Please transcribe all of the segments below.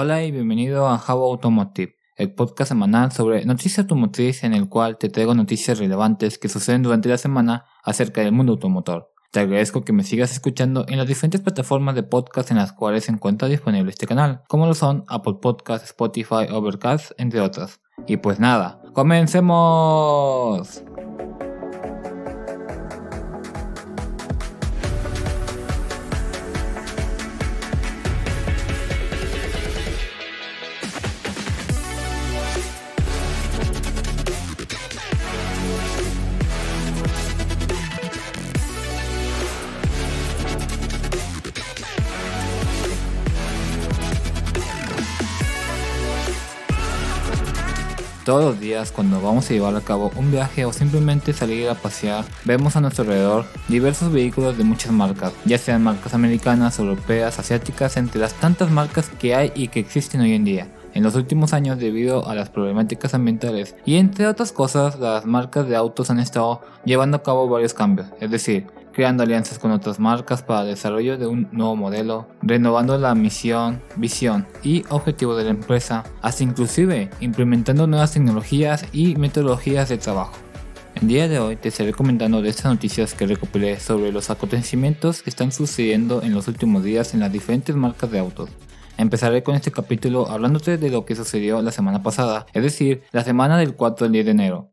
Hola y bienvenido a How Automotive, el podcast semanal sobre noticias automotriz en el cual te traigo noticias relevantes que suceden durante la semana acerca del mundo automotor. Te agradezco que me sigas escuchando en las diferentes plataformas de podcast en las cuales se encuentra disponible este canal, como lo son Apple Podcasts, Spotify, Overcast, entre otras. Y pues nada, comencemos. Todos los días cuando vamos a llevar a cabo un viaje o simplemente salir a pasear, vemos a nuestro alrededor diversos vehículos de muchas marcas, ya sean marcas americanas, europeas, asiáticas, entre las tantas marcas que hay y que existen hoy en día. En los últimos años, debido a las problemáticas ambientales y entre otras cosas, las marcas de autos han estado llevando a cabo varios cambios, es decir, creando alianzas con otras marcas para el desarrollo de un nuevo modelo, renovando la misión, visión y objetivo de la empresa, hasta inclusive implementando nuevas tecnologías y metodologías de trabajo. El día de hoy te estaré comentando de estas noticias que recopilé sobre los acontecimientos que están sucediendo en los últimos días en las diferentes marcas de autos. Empezaré con este capítulo hablándote de lo que sucedió la semana pasada, es decir, la semana del 4 al 10 de enero,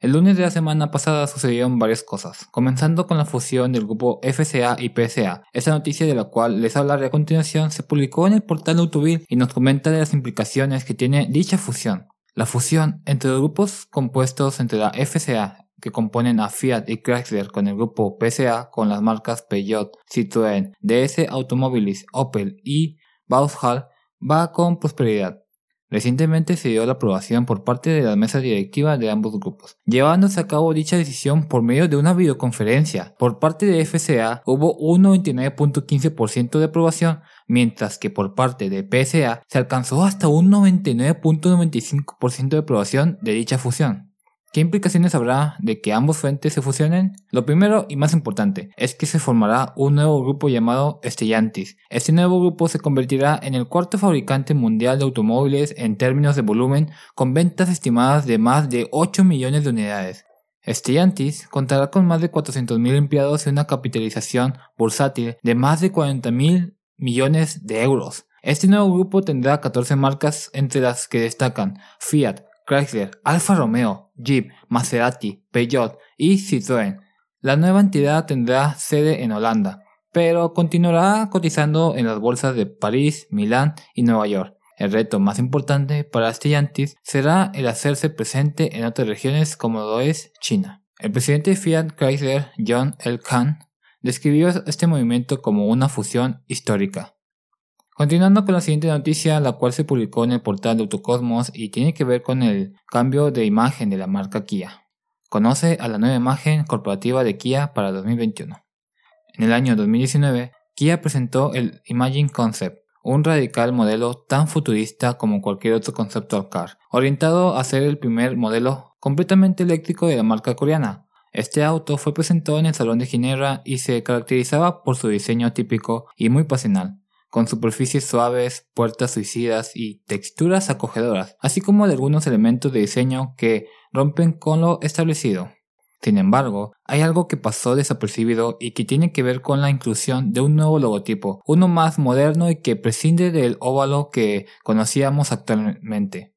el lunes de la semana pasada sucedieron varias cosas, comenzando con la fusión del grupo FCA y PSA. Esta noticia de la cual les hablaré a continuación se publicó en el portal Autovil y nos comenta de las implicaciones que tiene dicha fusión. La fusión entre los grupos compuestos entre la FCA que componen a Fiat y Chrysler con el grupo PSA con las marcas Peugeot, Citroën, DS Automobiles, Opel y Vauxhall va con prosperidad. Recientemente se dio la aprobación por parte de la mesa directiva de ambos grupos, llevándose a cabo dicha decisión por medio de una videoconferencia. Por parte de FCA hubo un 99.15% de aprobación, mientras que por parte de PSA se alcanzó hasta un 99.95% de aprobación de dicha fusión. ¿Qué implicaciones habrá de que ambos frentes se fusionen? Lo primero y más importante es que se formará un nuevo grupo llamado Stellantis. Este nuevo grupo se convertirá en el cuarto fabricante mundial de automóviles en términos de volumen, con ventas estimadas de más de 8 millones de unidades. Stellantis contará con más de 400.000 empleados y una capitalización bursátil de más de 40.000 millones de euros. Este nuevo grupo tendrá 14 marcas entre las que destacan Fiat, Chrysler, Alfa Romeo, Jeep, Maserati, Peugeot y Citroën. La nueva entidad tendrá sede en Holanda, pero continuará cotizando en las bolsas de París, Milán y Nueva York. El reto más importante para Stellantis será el hacerse presente en otras regiones como lo es China. El presidente de Fiat Chrysler, John L. Kahn, describió este movimiento como una fusión histórica. Continuando con la siguiente noticia, la cual se publicó en el portal de Autocosmos y tiene que ver con el cambio de imagen de la marca Kia. Conoce a la nueva imagen corporativa de Kia para 2021. En el año 2019, Kia presentó el Imagine Concept, un radical modelo tan futurista como cualquier otro conceptual car, orientado a ser el primer modelo completamente eléctrico de la marca coreana. Este auto fue presentado en el Salón de Ginebra y se caracterizaba por su diseño típico y muy pasional, con superficies suaves, puertas suicidas y texturas acogedoras, así como de algunos elementos de diseño que rompen con lo establecido. Sin embargo, hay algo que pasó desapercibido y que tiene que ver con la inclusión de un nuevo logotipo, uno más moderno y que prescinde del óvalo que conocíamos actualmente.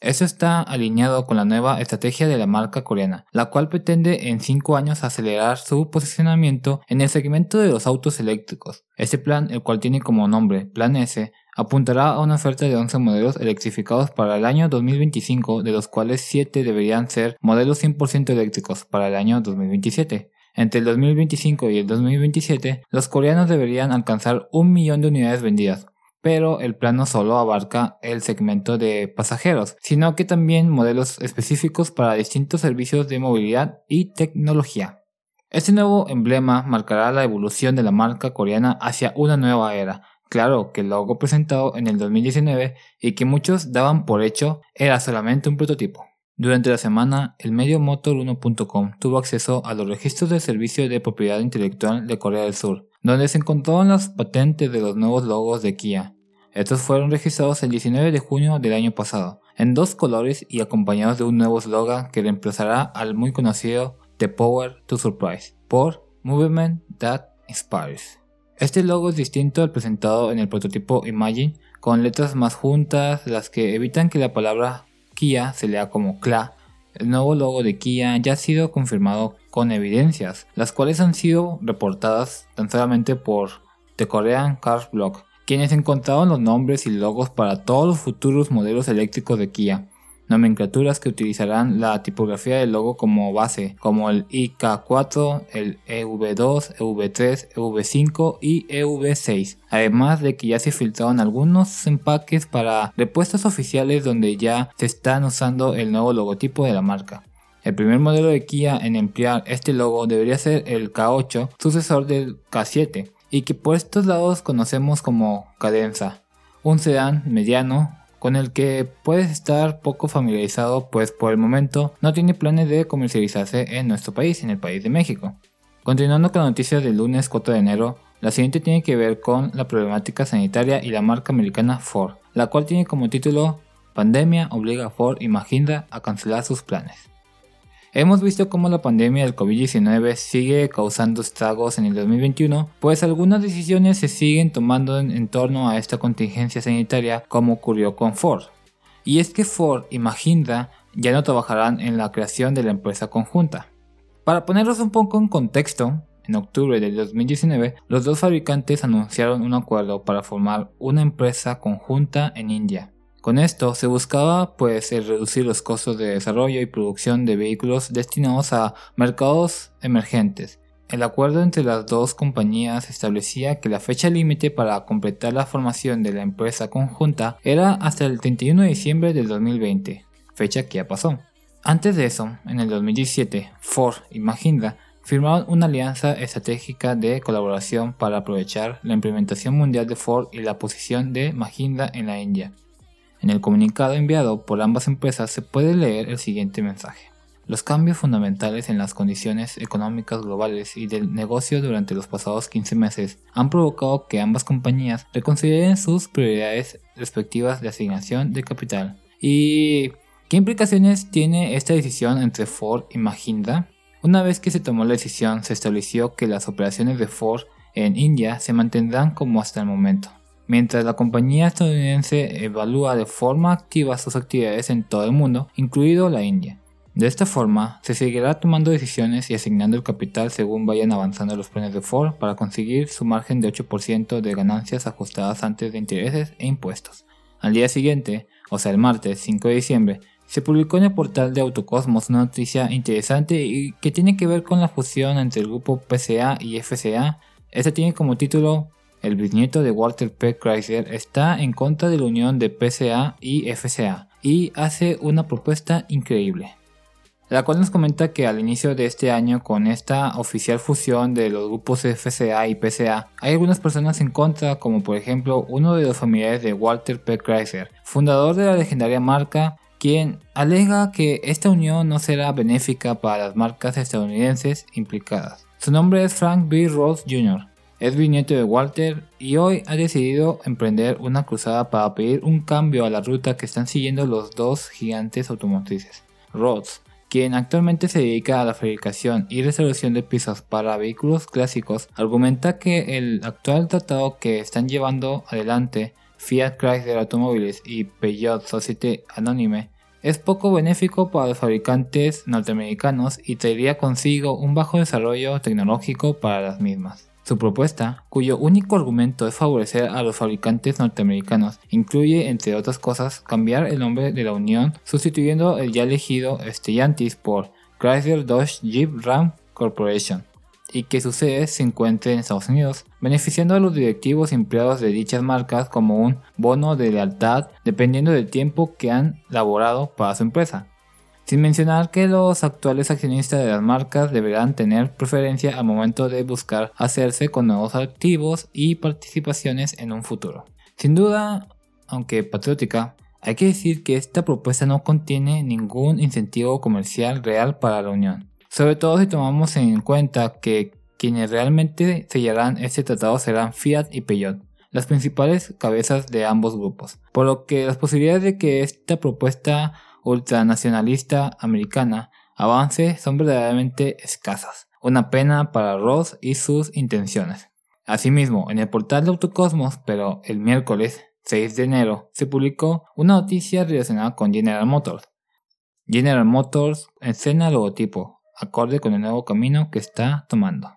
Eso está alineado con la nueva estrategia de la marca coreana, la cual pretende en 5 años acelerar su posicionamiento en el segmento de los autos eléctricos. Este plan, el cual tiene como nombre Plan S, apuntará a una oferta de 11 modelos electrificados para el año 2025, de los cuales 7 deberían ser modelos 100% eléctricos para el año 2027. Entre el 2025 y el 2027, los coreanos deberían alcanzar un millón de unidades vendidas, pero el plan no solo abarca el segmento de pasajeros, sino que también modelos específicos para distintos servicios de movilidad y tecnología. Este nuevo emblema marcará la evolución de la marca coreana hacia una nueva era. Claro que el logo presentado en el 2019 y que muchos daban por hecho era solamente un prototipo. Durante la semana, el medio Motor1.com tuvo acceso a los registros del Servicio de Propiedad Intelectual de Corea del Sur, donde se encontraron las patentes de los nuevos logos de Kia. Estos fueron registrados el 19 de junio del año pasado, en dos colores y acompañados de un nuevo eslogan que reemplazará al muy conocido The Power to Surprise por Movement That Inspires. Este logo es distinto al presentado en el prototipo Imagine, con letras más juntas, las que evitan que la palabra Kia se lea como CLA. El nuevo logo de Kia ya ha sido confirmado con evidencias, las cuales han sido reportadas tan solamente por The Korean Car Blog, quienes encontraron los nombres y logos para todos los futuros modelos eléctricos de Kia, nomenclaturas que utilizarán la tipografía del logo como base, como el IK4, el EV2, EV3, EV5 y EV6, además de que ya se filtraron algunos empaques para repuestos oficiales donde ya se están usando el nuevo logotipo de la marca. El primer modelo de Kia en emplear este logo debería ser el K8, sucesor del K7, y que por estos lados conocemos como cadenza, un sedán mediano con el que puedes estar poco familiarizado pues por el momento no tiene planes de comercializarse en nuestro país, en el país de México. Continuando con la noticia del lunes 4 de enero, la siguiente tiene que ver con la problemática sanitaria y la marca americana Ford, la cual tiene como título Pandemia obliga a Ford y Mahindra a cancelar sus planes. Hemos visto cómo la pandemia del COVID-19 sigue causando estragos en el 2021, pues algunas decisiones se siguen tomando en, torno a esta contingencia sanitaria como ocurrió con Ford. Y es que Ford y Mahindra ya no trabajarán en la creación de la empresa conjunta. Para ponerlos un poco en contexto, en octubre del 2019, los dos fabricantes anunciaron un acuerdo para formar una empresa conjunta en India. Con esto se buscaba pues reducir los costos de desarrollo y producción de vehículos destinados a mercados emergentes. El acuerdo entre las dos compañías establecía que la fecha límite para completar la formación de la empresa conjunta era hasta el 31 de diciembre del 2020, fecha que ya pasó. Antes de eso, en el 2017, Ford y Mahindra firmaron una alianza estratégica de colaboración para aprovechar la implementación mundial de Ford y la posición de Mahindra en la India. En el comunicado enviado por ambas empresas se puede leer el siguiente mensaje. Los cambios fundamentales en las condiciones económicas globales y del negocio durante los pasados 15 meses han provocado que ambas compañías reconsideren sus prioridades respectivas de asignación de capital. ¿Y qué implicaciones tiene esta decisión entre Ford y Mahindra? Una vez que se tomó la decisión, se estableció que las operaciones de Ford en India se mantendrán como hasta el momento mientras la compañía estadounidense evalúa de forma activa sus actividades en todo el mundo, incluido la India. De esta forma, se seguirá tomando decisiones y asignando el capital según vayan avanzando los planes de Ford para conseguir su margen de 8% de ganancias ajustadas antes de intereses e impuestos. Al día siguiente, o sea el martes 5 de diciembre, se publicó en el portal de Autocosmos una noticia interesante que tiene que ver con la fusión entre el grupo PCA y FCA. Este tiene como título el bisnieto de Walter P. Chrysler está en contra de la unión de PCA y FCA y hace una propuesta increíble. La cual nos comenta que al inicio de este año, con esta oficial fusión de los grupos FCA y PCA, hay algunas personas en contra, como por ejemplo uno de los familiares de Walter P. Chrysler, fundador de la legendaria marca, quien alega que esta unión no será benéfica para las marcas estadounidenses implicadas. Su nombre es Frank B. Rose Jr., es bisnieto de Walter y hoy ha decidido emprender una cruzada para pedir un cambio a la ruta que están siguiendo los dos gigantes automotrices. Rhodes, quien actualmente se dedica a la fabricación y resolución de piezas para vehículos clásicos, argumenta que el actual tratado que están llevando adelante Fiat Chrysler Automóviles y Peugeot Société Anonyme es poco benéfico para los fabricantes norteamericanos y traería consigo un bajo desarrollo tecnológico para las mismas. Su propuesta, cuyo único argumento es favorecer a los fabricantes norteamericanos, incluye, entre otras cosas, cambiar el nombre de la unión sustituyendo el ya elegido Stellantis por Chrysler Dodge Jeep Ram Corporation y que su sede se encuentre en Estados Unidos, beneficiando a los directivos empleados de dichas marcas como un bono de lealtad dependiendo del tiempo que han laborado para su empresa. Sin mencionar que los actuales accionistas de las marcas deberán tener preferencia al momento de buscar hacerse con nuevos activos y participaciones en un futuro. Sin duda, aunque patriótica, hay que decir que esta propuesta no contiene ningún incentivo comercial real para la Unión, sobre todo si tomamos en cuenta que quienes realmente sellarán este tratado serán Fiat y Peugeot, las principales cabezas de ambos grupos, por lo que las posibilidades de que esta propuesta ultranacionalista americana avance son verdaderamente escasas. Una pena para Ross y sus intenciones. Asimismo, en el portal de Autocosmos, pero el miércoles 6 de enero, se publicó una noticia relacionada con General Motors. General Motors escena logotipo, acorde con el nuevo camino que está tomando.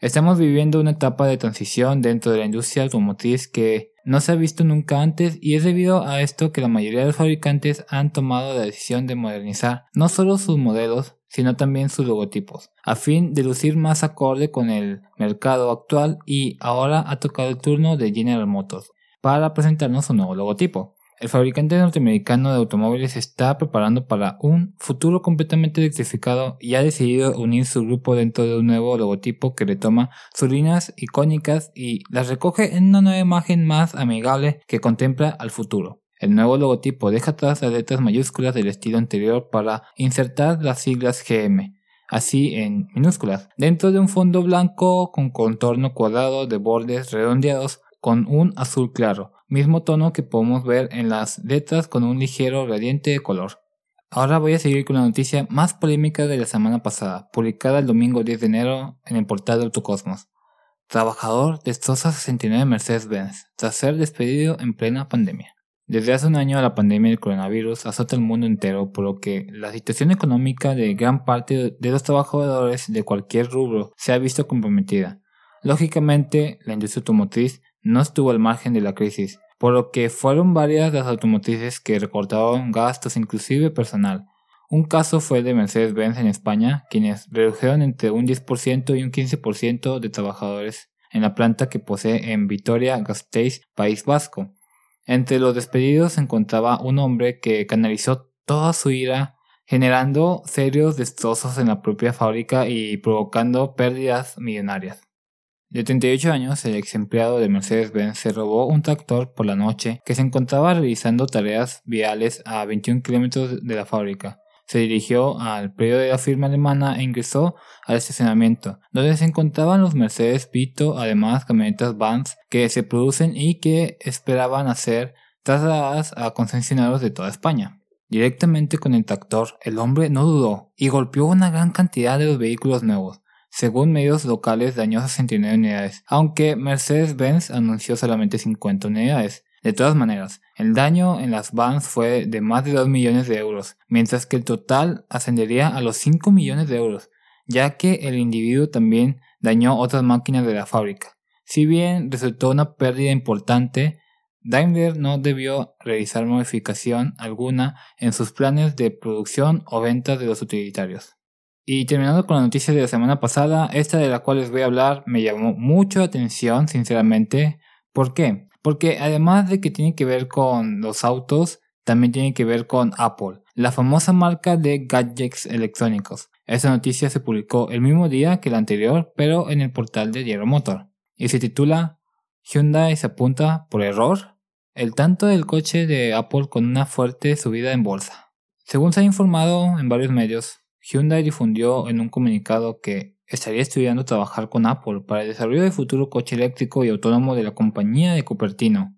Estamos viviendo una etapa de transición dentro de la industria automotriz que no se ha visto nunca antes y es debido a esto que la mayoría de los fabricantes han tomado la decisión de modernizar no solo sus modelos, sino también sus logotipos, a fin de lucir más acorde con el mercado actual y ahora ha tocado el turno de General Motors para presentarnos un nuevo logotipo. El fabricante norteamericano de automóviles está preparando para un futuro completamente electrificado y ha decidido unir su grupo dentro de un nuevo logotipo que retoma sus líneas icónicas y las recoge en una nueva imagen más amigable que contempla al futuro. El nuevo logotipo deja atrás las letras mayúsculas del estilo anterior para insertar las siglas GM, así en minúsculas, dentro de un fondo blanco con contorno cuadrado de bordes redondeados con un azul claro, mismo tono que podemos ver en las letras con un ligero gradiente de color. Ahora voy a seguir con la noticia más polémica de la semana pasada, publicada el domingo 10 de enero en el portal de Autocosmos. Trabajador destroza 69 Mercedes-Benz tras ser despedido en plena pandemia. Desde hace un año la pandemia del coronavirus azota el mundo entero, por lo que la situación económica de gran parte de los trabajadores de cualquier rubro se ha visto comprometida. Lógicamente, la industria automotriz no estuvo al margen de la crisis, por lo que fueron varias las automotrices que recortaron gastos inclusive personal. Un caso fue de Mercedes-Benz en España, quienes redujeron entre un 10% y un 15% de trabajadores en la planta que posee en Vitoria-Gasteiz, País Vasco. Entre los despedidos se encontraba un hombre que canalizó toda su ira generando serios destrozos en la propia fábrica y provocando pérdidas millonarias. De 38 años, el ex empleado de Mercedes-Benz se robó un tractor por la noche que se encontraba realizando tareas viales a 21 kilómetros de la fábrica. Se dirigió al predio de la firma alemana e ingresó al estacionamiento, donde se encontraban los Mercedes Vito, además camionetas Vans que se producen y que esperaban ser trasladadas a concesionarios de toda España. Directamente con el tractor, el hombre no dudó y golpeó una gran cantidad de los vehículos nuevos, según medios locales dañó 69 unidades, aunque Mercedes-Benz anunció solamente 50 unidades. De todas maneras, el daño en las vans fue de más de 2 millones de euros, mientras que el total ascendería a los 5 millones de euros, ya que el individuo también dañó otras máquinas de la fábrica. Si bien resultó una pérdida importante, Daimler no debió realizar modificación alguna en sus planes de producción o venta de los utilitarios. Y terminando con la noticia de la semana pasada, esta de la cual les voy a hablar me llamó mucho la atención, sinceramente. ¿Por qué? Porque además de que tiene que ver con los autos, también tiene que ver con Apple, la famosa marca de gadgets electrónicos. Esta noticia se publicó el mismo día que la anterior, pero en el portal de Diario Motor. Y se titula Hyundai se apunta por error el tanto del coche de Apple con una fuerte subida en bolsa. Según se ha informado en varios medios, Hyundai difundió en un comunicado que estaría estudiando trabajar con Apple para el desarrollo del futuro coche eléctrico y autónomo de la compañía de Cupertino,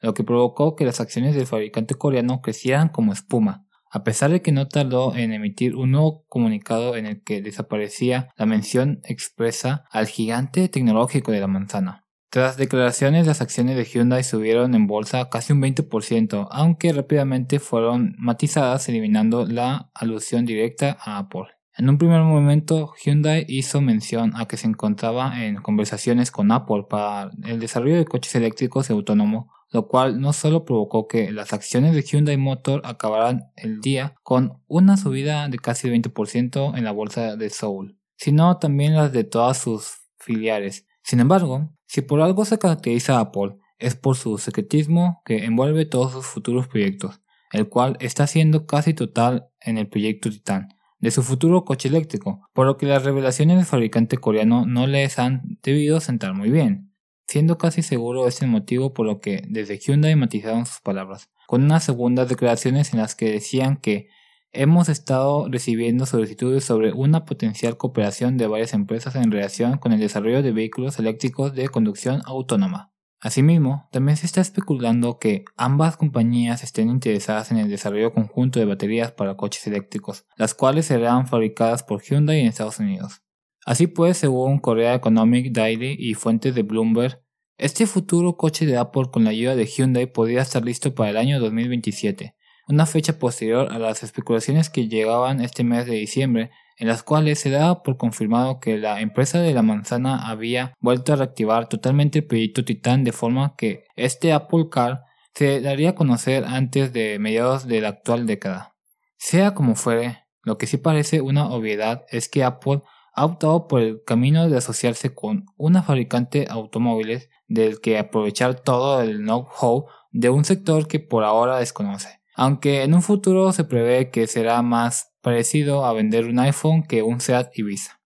lo que provocó que las acciones del fabricante coreano crecieran como espuma, a pesar de que no tardó en emitir un nuevo comunicado en el que desaparecía la mención expresa al gigante tecnológico de la manzana. Tras declaraciones, las acciones de Hyundai subieron en bolsa casi un 20%, aunque rápidamente fueron matizadas eliminando la alusión directa a Apple. En un primer momento, Hyundai hizo mención a que se encontraba en conversaciones con Apple para el desarrollo de coches eléctricos y autónomos, lo cual no solo provocó que las acciones de Hyundai Motor acabaran el día con una subida de casi el 20% en la bolsa de Seoul, sino también las de todas sus filiales. Sin embargo, si por algo se caracteriza a Apple, es por su secretismo que envuelve todos sus futuros proyectos, el cual está siendo casi total en el proyecto Titan, de su futuro coche eléctrico, por lo que las revelaciones del fabricante coreano no les han debido sentar muy bien, siendo casi seguro es el motivo por lo que desde Hyundai matizaron sus palabras, con unas segundas declaraciones en las que decían que hemos estado recibiendo solicitudes sobre una potencial cooperación de varias empresas en relación con el desarrollo de vehículos eléctricos de conducción autónoma. Asimismo, también se está especulando que ambas compañías estén interesadas en el desarrollo conjunto de baterías para coches eléctricos, las cuales serán fabricadas por Hyundai en Estados Unidos. Así pues, según Korea Economic Daily y fuentes de Bloomberg, este futuro coche de Apple con la ayuda de Hyundai podría estar listo para el año 2027, una fecha posterior a las especulaciones que llegaban este mes de diciembre en las cuales se daba por confirmado que la empresa de la manzana había vuelto a reactivar totalmente el proyecto Titan de forma que este Apple Car se daría a conocer antes de mediados de la actual década. Sea como fuere, lo que sí parece una obviedad es que Apple ha optado por el camino de asociarse con una fabricante de automóviles del que aprovechar todo el know-how de un sector que por ahora desconoce. Aunque en un futuro se prevé que será más parecido a vender un iPhone que un Seat Ibiza.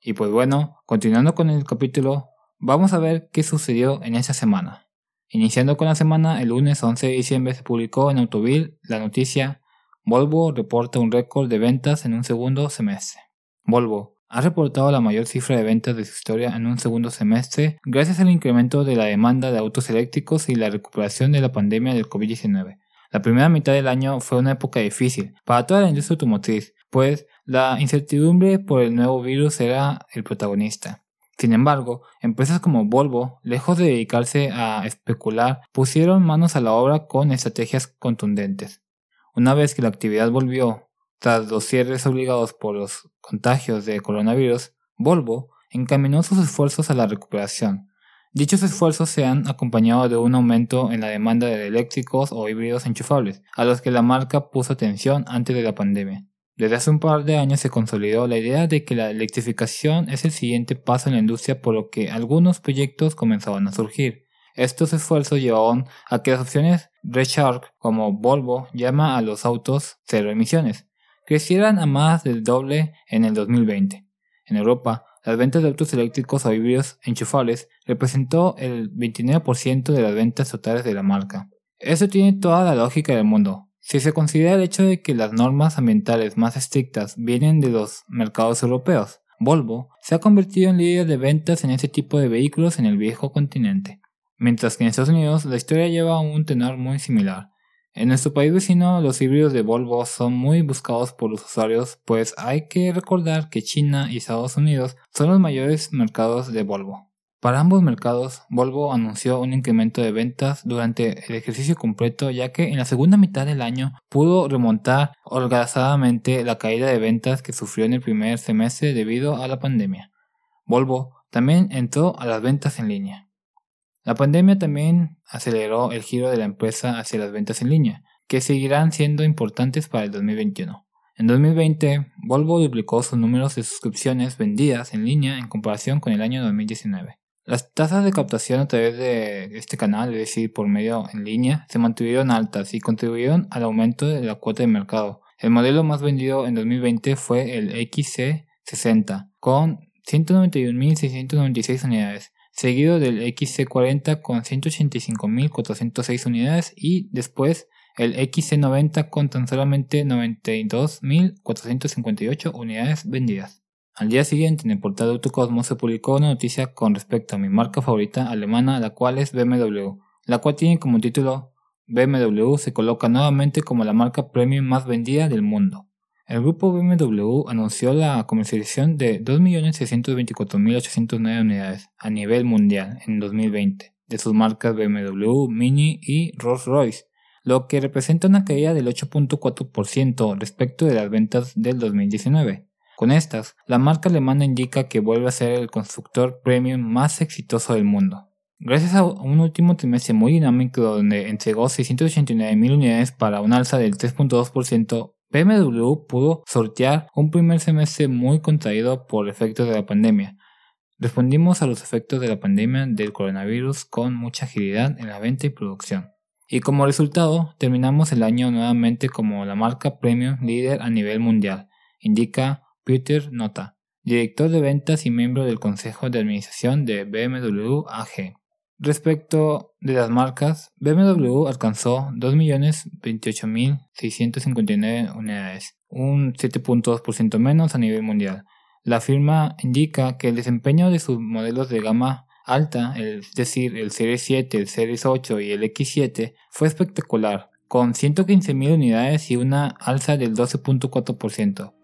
Y pues bueno, continuando con el capítulo, vamos a ver qué sucedió en esa semana. Iniciando con la semana, el lunes 11 de diciembre se publicó en Autoville la noticia Volvo reporta un récord de ventas en un segundo semestre. Volvo ha reportado la mayor cifra de ventas de su historia en un segundo semestre gracias al incremento de la demanda de autos eléctricos y la recuperación de la pandemia del COVID-19. La primera mitad del año fue una época difícil para toda la industria automotriz, pues la incertidumbre por el nuevo virus era el protagonista. Sin embargo, empresas como Volvo, lejos de dedicarse a especular, pusieron manos a la obra con estrategias contundentes. Una vez que la actividad volvió, tras los cierres obligados por los contagios de coronavirus, Volvo encaminó sus esfuerzos a la recuperación, Dichos esfuerzos se han acompañado de un aumento en la demanda de eléctricos o híbridos enchufables, a los que la marca puso atención antes de la pandemia. Desde hace un par de años se consolidó la idea de que la electrificación es el siguiente paso en la industria por lo que algunos proyectos comenzaban a surgir. Estos esfuerzos llevaron a que las opciones Recharge como Volvo llama a los autos cero emisiones crecieran a más del doble en el 2020. En Europa, las ventas de autos eléctricos o híbridos enchufables representó el 29% de las ventas totales de la marca. Eso tiene toda la lógica del mundo. Si se considera el hecho de que las normas ambientales más estrictas vienen de los mercados europeos, Volvo se ha convertido en líder de ventas en ese tipo de vehículos en el viejo continente. Mientras que en Estados Unidos la historia lleva un tenor muy similar. En nuestro país vecino, los híbridos de Volvo son muy buscados por los usuarios, pues hay que recordar que China y Estados Unidos son los mayores mercados de Volvo. Para ambos mercados, Volvo anunció un incremento de ventas durante el ejercicio completo, ya que en la segunda mitad del año pudo remontar holgazadamente la caída de ventas que sufrió en el primer semestre debido a la pandemia. Volvo también entró a las ventas en línea. La pandemia también aceleró el giro de la empresa hacia las ventas en línea, que seguirán siendo importantes para el 2021. En 2020, Volvo duplicó sus números de suscripciones vendidas en línea en comparación con el año 2019. Las tasas de captación a través de este canal, es decir, por medio en línea, se mantuvieron altas y contribuyeron al aumento de la cuota de mercado. El modelo más vendido en 2020 fue el XC60, con 191.696 unidades, seguido del XC40 con 185.406 unidades y después el XC90 con tan solamente 92.458 unidades vendidas. Al día siguiente en el portal de Autocosmo se publicó una noticia con respecto a mi marca favorita alemana, la cual es BMW, la cual tiene como título BMW se coloca nuevamente como la marca premium más vendida del mundo. El grupo BMW anunció la comercialización de 2.624.809 unidades a nivel mundial en 2020 de sus marcas BMW, Mini y Rolls-Royce, lo que representa una caída del 8.4% respecto de las ventas del 2019. Con estas, la marca alemana indica que vuelve a ser el constructor premium más exitoso del mundo. Gracias a un último trimestre muy dinámico donde entregó 689.000 unidades para un alza del 3.2% BMW pudo sortear un primer semestre muy contraído por efectos de la pandemia. Respondimos a los efectos de la pandemia del coronavirus con mucha agilidad en la venta y producción. Y como resultado, terminamos el año nuevamente como la marca premium líder a nivel mundial, indica Peter Nota, director de ventas y miembro del consejo de administración de BMW AG. Respecto de las marcas, BMW alcanzó 2.028.659 unidades, un 7.2% menos a nivel mundial. La firma indica que el desempeño de sus modelos de gama alta, es decir, el Series 7, el Series 8 y el X7, fue espectacular, con 115.000 unidades y una alza del 12.4%.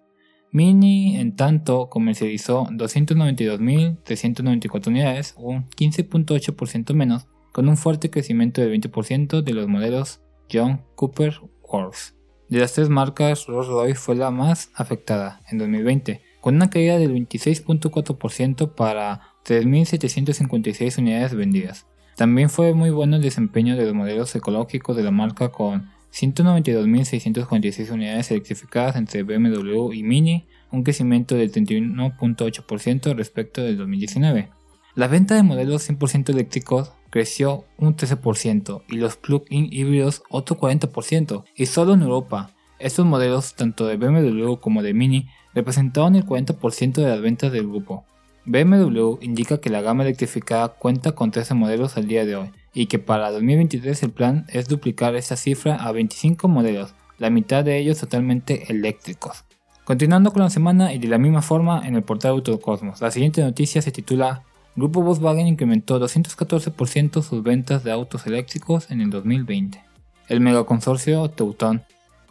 Mini, en tanto, comercializó 292.394 unidades, un 15.8% menos, con un fuerte crecimiento del 20% de los modelos John Cooper Works. De las tres marcas, Rolls-Royce fue la más afectada en 2020, con una caída del 26.4% para 3.756 unidades vendidas. También fue muy bueno el desempeño de los modelos ecológicos de la marca con 192.646 unidades electrificadas entre BMW y Mini, un crecimiento del 31.8% respecto del 2019. La venta de modelos 100% eléctricos creció un 13% y los plug-in híbridos otro 40%, y solo en Europa. Estos modelos, tanto de BMW como de Mini, representaron el 40% de las ventas del grupo. BMW indica que la gama electrificada cuenta con 13 modelos al día de hoy y que para 2023 el plan es duplicar esa cifra a 25 modelos, la mitad de ellos totalmente eléctricos. Continuando con la semana y de la misma forma en el portal Autocosmos, la siguiente noticia se titula Grupo Volkswagen incrementó 214% sus ventas de autos eléctricos en el 2020. El megaconsorcio Teuton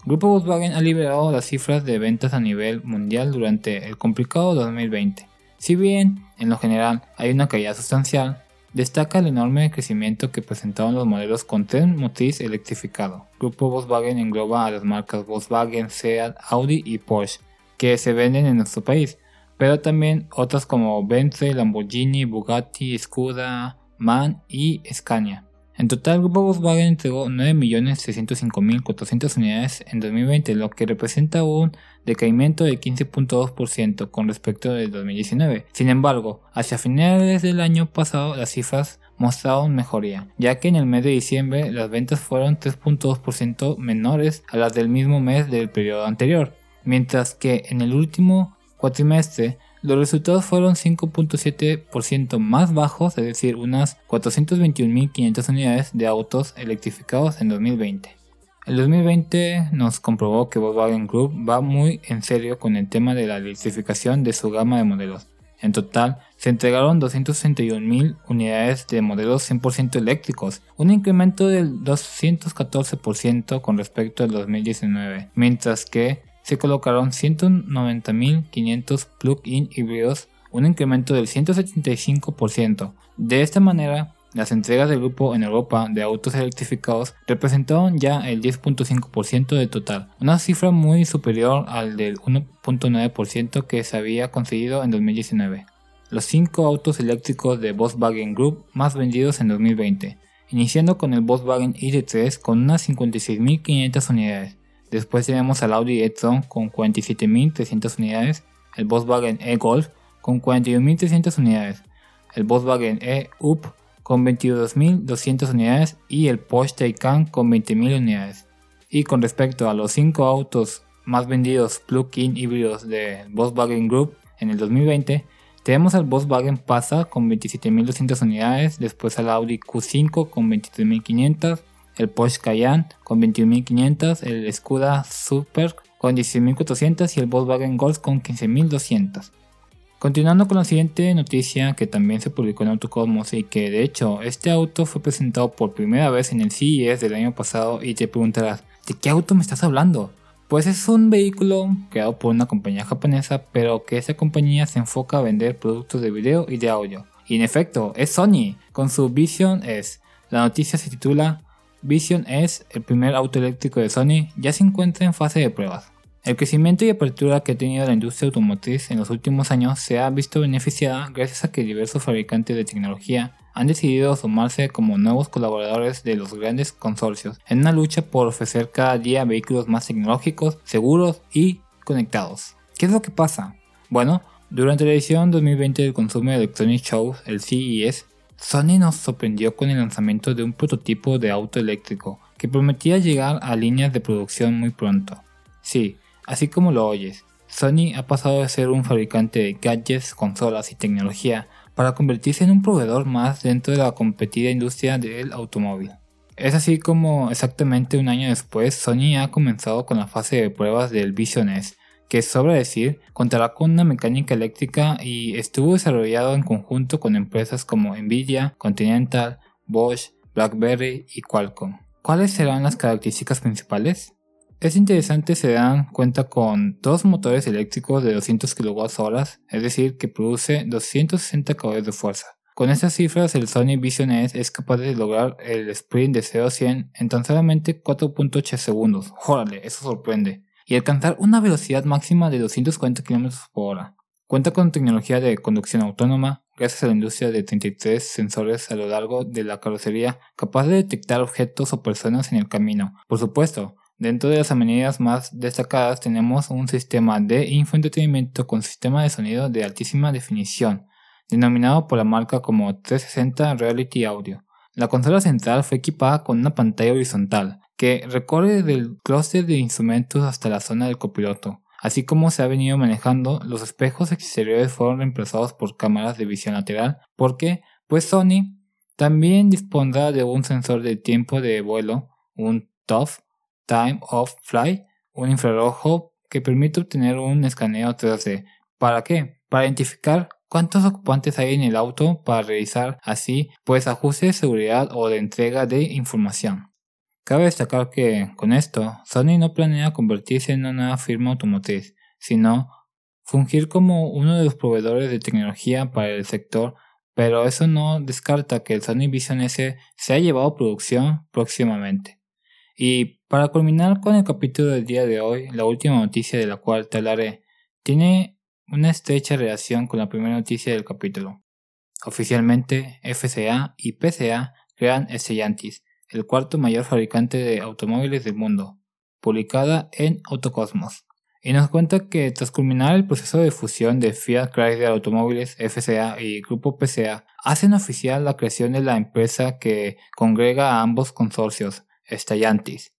Grupo Volkswagen ha liberado las cifras de ventas a nivel mundial durante el complicado 2020 si bien, en lo general, hay una caída sustancial, destaca el enorme crecimiento que presentaron los modelos con tren motriz electrificado. Grupo Volkswagen engloba a las marcas Volkswagen, Seat, Audi y Porsche, que se venden en nuestro país, pero también otras como Bentley, Lamborghini, Bugatti, Skoda, MAN y Scania. En total, el grupo Volkswagen entregó 9.605.400 unidades en 2020, lo que representa un decaimiento de 15.2% con respecto del 2019. Sin embargo, hacia finales del año pasado las cifras mostraron mejoría, ya que en el mes de diciembre las ventas fueron 3.2% menores a las del mismo mes del periodo anterior, mientras que en el último cuatrimestre los resultados fueron 5.7% más bajos, es decir, unas 421.500 unidades de autos electrificados en 2020. El 2020 nos comprobó que Volkswagen Group va muy en serio con el tema de la electrificación de su gama de modelos. En total, se entregaron 261.000 unidades de modelos 100% eléctricos, un incremento del 214% con respecto al 2019, mientras que se colocaron 190.500 plug-in híbridos, un incremento del 175%. De esta manera, las entregas del grupo en Europa de autos electrificados representaron ya el 10.5% del total, una cifra muy superior al del 1.9% que se había conseguido en 2019. Los 5 autos eléctricos de Volkswagen Group más vendidos en 2020, iniciando con el Volkswagen ID3 con unas 56.500 unidades, Después tenemos al Audi e-tron con 47.300 unidades, el Volkswagen e-Golf con 41.300 unidades, el Volkswagen e-Up con 22.200 unidades y el Porsche Taycan con 20.000 unidades. Y con respecto a los 5 autos más vendidos plug-in híbridos de Volkswagen Group en el 2020, tenemos al Volkswagen Passat con 27.200 unidades, después al Audi Q5 con 23.500, el Porsche Cayenne con 21.500, el Skoda Super con 16.400 y el Volkswagen Golf con 15.200. Continuando con la siguiente noticia que también se publicó en Autocosmos y que de hecho este auto fue presentado por primera vez en el CES del año pasado y te preguntarás, ¿de qué auto me estás hablando? Pues es un vehículo creado por una compañía japonesa pero que esa compañía se enfoca a vender productos de video y de audio. Y en efecto, es Sony con su Vision S. La noticia se titula Vision S, el primer auto eléctrico de Sony, ya se encuentra en fase de pruebas. El crecimiento y apertura que ha tenido la industria automotriz en los últimos años se ha visto beneficiada gracias a que diversos fabricantes de tecnología han decidido sumarse como nuevos colaboradores de los grandes consorcios en una lucha por ofrecer cada día vehículos más tecnológicos, seguros y conectados. ¿Qué es lo que pasa? Bueno, durante la edición 2020 del Consumer Electronic Show, el CES, Sony nos sorprendió con el lanzamiento de un prototipo de auto eléctrico que prometía llegar a líneas de producción muy pronto. Sí, así como lo oyes, Sony ha pasado de ser un fabricante de gadgets, consolas y tecnología para convertirse en un proveedor más dentro de la competida industria del automóvil. Es así como exactamente un año después Sony ha comenzado con la fase de pruebas del Vision S, que sobra decir, contará con una mecánica eléctrica y estuvo desarrollado en conjunto con empresas como Nvidia, Continental, Bosch, BlackBerry y Qualcomm. ¿Cuáles serán las características principales? Es interesante se dan cuenta con dos motores eléctricos de 200 kWh, es decir, que produce 260 caballos de fuerza. Con estas cifras, el Sony Vision S es capaz de lograr el sprint de 0 a 100 en tan solamente 4.8 segundos. Órale, eso sorprende. Y alcanzar una velocidad máxima de 240 km por hora. Cuenta con tecnología de conducción autónoma, gracias a la industria de 33 sensores a lo largo de la carrocería, capaz de detectar objetos o personas en el camino. Por supuesto, dentro de las amenidades más destacadas tenemos un sistema de infoentretenimiento con sistema de sonido de altísima definición, denominado por la marca como 360 Reality Audio. La consola central fue equipada con una pantalla horizontal que recorre del clúster de instrumentos hasta la zona del copiloto. Así como se ha venido manejando, los espejos exteriores fueron reemplazados por cámaras de visión lateral porque, pues Sony también dispondrá de un sensor de tiempo de vuelo, un TOF, Time of Fly, un infrarrojo que permite obtener un escaneo 3D. ¿Para qué? Para identificar cuántos ocupantes hay en el auto para realizar así pues ajustes de seguridad o de entrega de información. Cabe destacar que, con esto, Sony no planea convertirse en una firma automotriz, sino fungir como uno de los proveedores de tecnología para el sector, pero eso no descarta que el Sony Vision S sea llevado a producción próximamente. Y para culminar con el capítulo del día de hoy, la última noticia de la cual te hablaré tiene una estrecha relación con la primera noticia del capítulo. Oficialmente, FCA y PCA crean Stellantis, el cuarto mayor fabricante de automóviles del mundo, publicada en Autocosmos. Y nos cuenta que tras culminar el proceso de fusión de Fiat Chrysler Automóviles FCA y Grupo PCA, hacen oficial la creación de la empresa que congrega a ambos consorcios, Stellantis,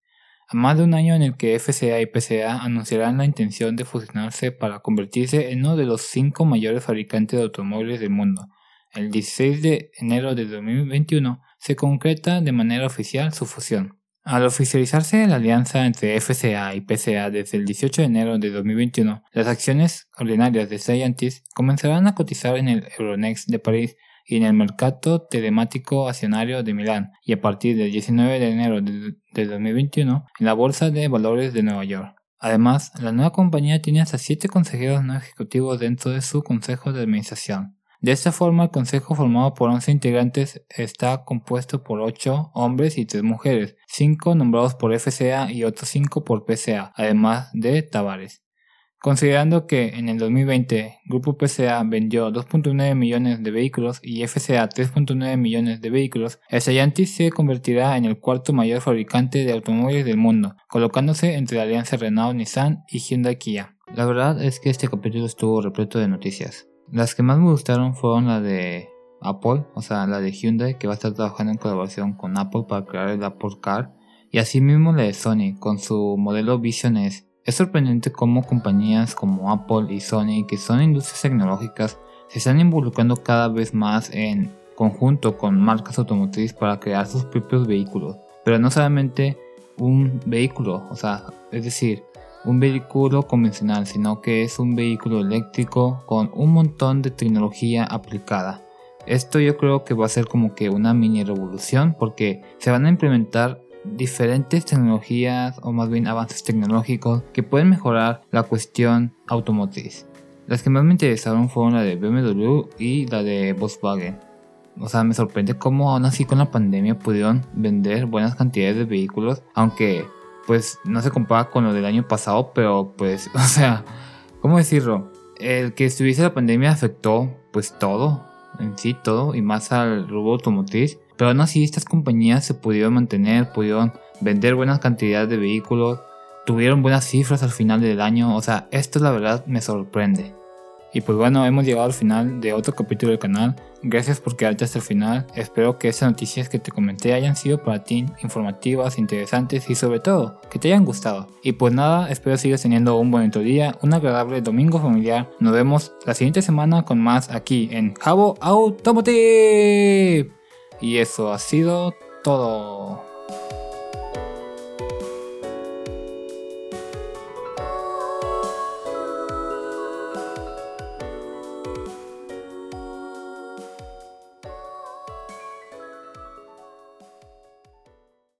a más de un año en el que FCA y PCA anunciarán la intención de fusionarse para convertirse en uno de los cinco mayores fabricantes de automóviles del mundo. El 16 de enero de 2021 se concreta de manera oficial su fusión. Al oficializarse la alianza entre FCA y PCA desde el 18 de enero de 2021, las acciones ordinarias de Stellantis comenzarán a cotizar en el Euronext de París y en el mercado telemático accionario de Milán y a partir del 19 de enero de, 2021 en la Bolsa de Valores de Nueva York. Además, la nueva compañía tiene hasta 7 consejeros no ejecutivos dentro de su consejo de administración. De esta forma, el consejo formado por 11 integrantes está compuesto por 8 hombres y 3 mujeres, 5 nombrados por FCA y otros 5 por PCA, además de Tavares. Considerando que en el 2020 Grupo PCA vendió 2.9 millones de vehículos y FCA 3.9 millones de vehículos, Stellantis se convertirá en el cuarto mayor fabricante de automóviles del mundo, colocándose entre la alianza Renault-Nissan y Hyundai-Kia. La verdad es que este capítulo estuvo repleto de noticias. Las que más me gustaron fueron la de Apple, o sea, la de Hyundai, que va a estar trabajando en colaboración con Apple para crear el Apple Car, y asimismo la de Sony, con su modelo Vision S es sorprendente cómo compañías como Apple y Sony, que son industrias tecnológicas, se están involucrando cada vez más en conjunto con marcas automotrices para crear sus propios vehículos. Pero no solamente un vehículo, o sea, es decir, un vehículo convencional, sino que es un vehículo eléctrico con un montón de tecnología aplicada. Esto yo creo que va a ser como que una mini revolución porque se van a implementar diferentes tecnologías o más bien avances tecnológicos que pueden mejorar la cuestión automotriz. Las que más me interesaron fueron la de BMW y la de Volkswagen. O sea, me sorprende cómo aún así con la pandemia pudieron vender buenas cantidades de vehículos, aunque pues no se compara con lo del año pasado, pero pues, o sea, ¿cómo decirlo? El que estuviese la pandemia afectó pues todo, en sí todo, y más al rubro automotriz. Pero aún así estas compañías se pudieron mantener, pudieron vender buenas cantidades de vehículos, tuvieron buenas cifras al final del año, o sea, esto la verdad me sorprende. Y pues bueno, hemos llegado al final de otro capítulo del canal. Gracias por quedarte hasta el final. Espero que estas noticias que te comenté hayan sido para ti informativas, interesantes y sobre todo que te hayan gustado. Y pues nada, espero sigas teniendo un bonito día, un agradable domingo familiar. Nos vemos la siguiente semana con más aquí en Jabo Automotive. Y eso ha sido todo.